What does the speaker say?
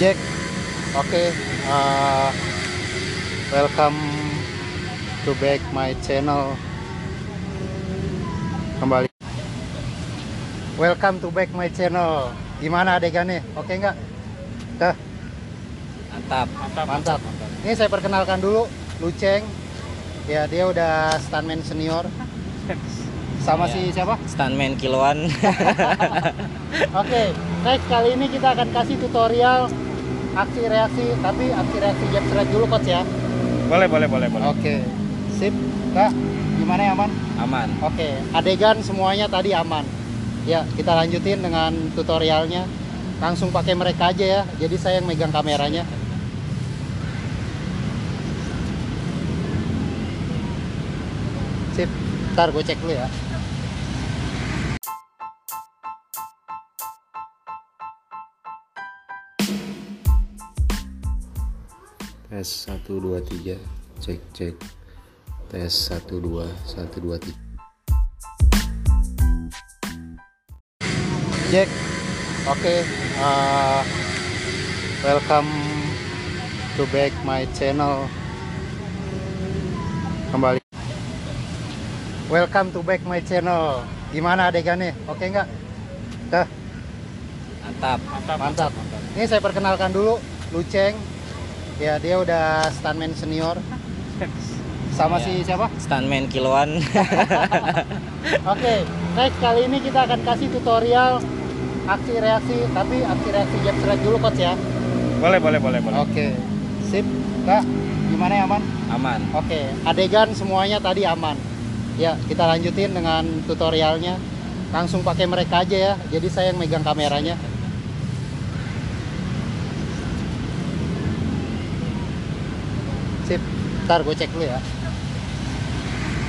Jack. Oke, uh, welcome to back my channel. Kembali. Welcome to back my channel. Gimana adegannya? Oke nggak? Dah, Mantap. mantap. Ini saya perkenalkan dulu, Luceng. Ya, dia udah stuntman senior. Sama Iya. si siapa? Stuntman kiloan. Oke, next kali ini kita akan kasih tutorial aksi reaksi, tapi aksi reaksi jab straight dulu coach ya. Boleh, boleh, boleh, boleh. Oke, sip, kak, gimana ya aman? Aman. Oke, adegan semuanya tadi aman. Ya, kita lanjutin dengan tutorialnya. Langsung pakai mereka aja ya. Jadi saya yang megang kameranya. Sip, ntar gue cek dulu ya. Tes 1 2 3 cek cek tes 1 2 1 2 3 Jack, oke, uh, welcome to back my channel. Kembali. Welcome to back my channel. Gimana adegannya? Oke nggak? Dah, Mantap. mantap. Ini saya perkenalkan dulu, Luceng. Ya, dia udah stuntman senior. Sama si Iya. siapa? Stuntman kiloan. Oke, next kali ini kita akan kasih tutorial aksi reaksi, tapi aksi reaksi jab straight dulu coach ya. Boleh, boleh, boleh, boleh. Oke, sip, kak, gimana ya aman? Aman. Oke, adegan semuanya tadi aman. Ya, kita lanjutin dengan tutorialnya. Langsung pakai mereka aja ya. Jadi saya yang megang kameranya. Sip, ntar gue cek dulu ya.